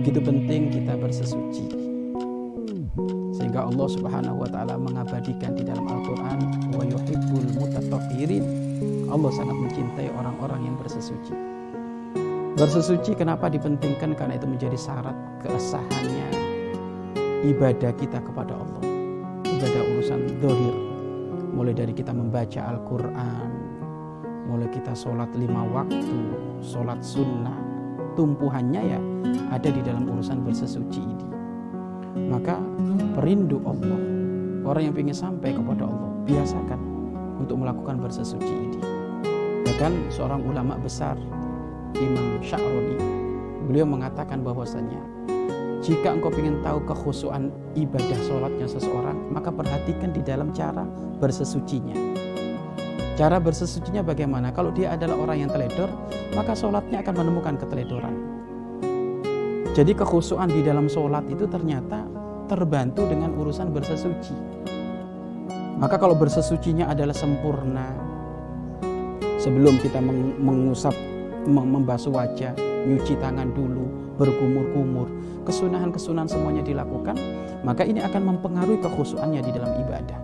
begitu penting kita bersesuci. Sehingga Allah Subhanahu wa taala mengabadikan di dalam Al-Qur'an wa yuhibbul mutatahhirin. Allah sangat mencintai orang-orang yang bersesuci. Bersesuci kenapa dipentingkan? Karena itu menjadi syarat kesahannya ibadah kita kepada Allah. Ibadah urusan dohir. Mulai dari kita membaca Al-Quran mulai kita sholat lima waktu sholat sunnah tumpuhannya ya ada di dalam urusan bersesuci ini. Maka perindu Allah orang yang ingin sampai kepada Allah biasakan untuk melakukan bersesuci ini. Bahkan seorang ulama besar Imam Sya'roni beliau mengatakan bahwasanya jika engkau ingin tahu kekhusuan ibadah sholatnya seseorang maka perhatikan di dalam cara bersesucinya Cara bersesucinya bagaimana? Kalau dia adalah orang yang teledor, maka sholatnya akan menemukan keteledoran. Jadi kekhusuan di dalam sholat itu ternyata terbantu dengan urusan bersesuci. Maka kalau bersesucinya adalah sempurna, sebelum kita mengusap, membasuh wajah, nyuci tangan dulu, berkumur-kumur, kesunahan-kesunahan semuanya dilakukan, maka ini akan mempengaruhi kekhusuannya di dalam ibadah.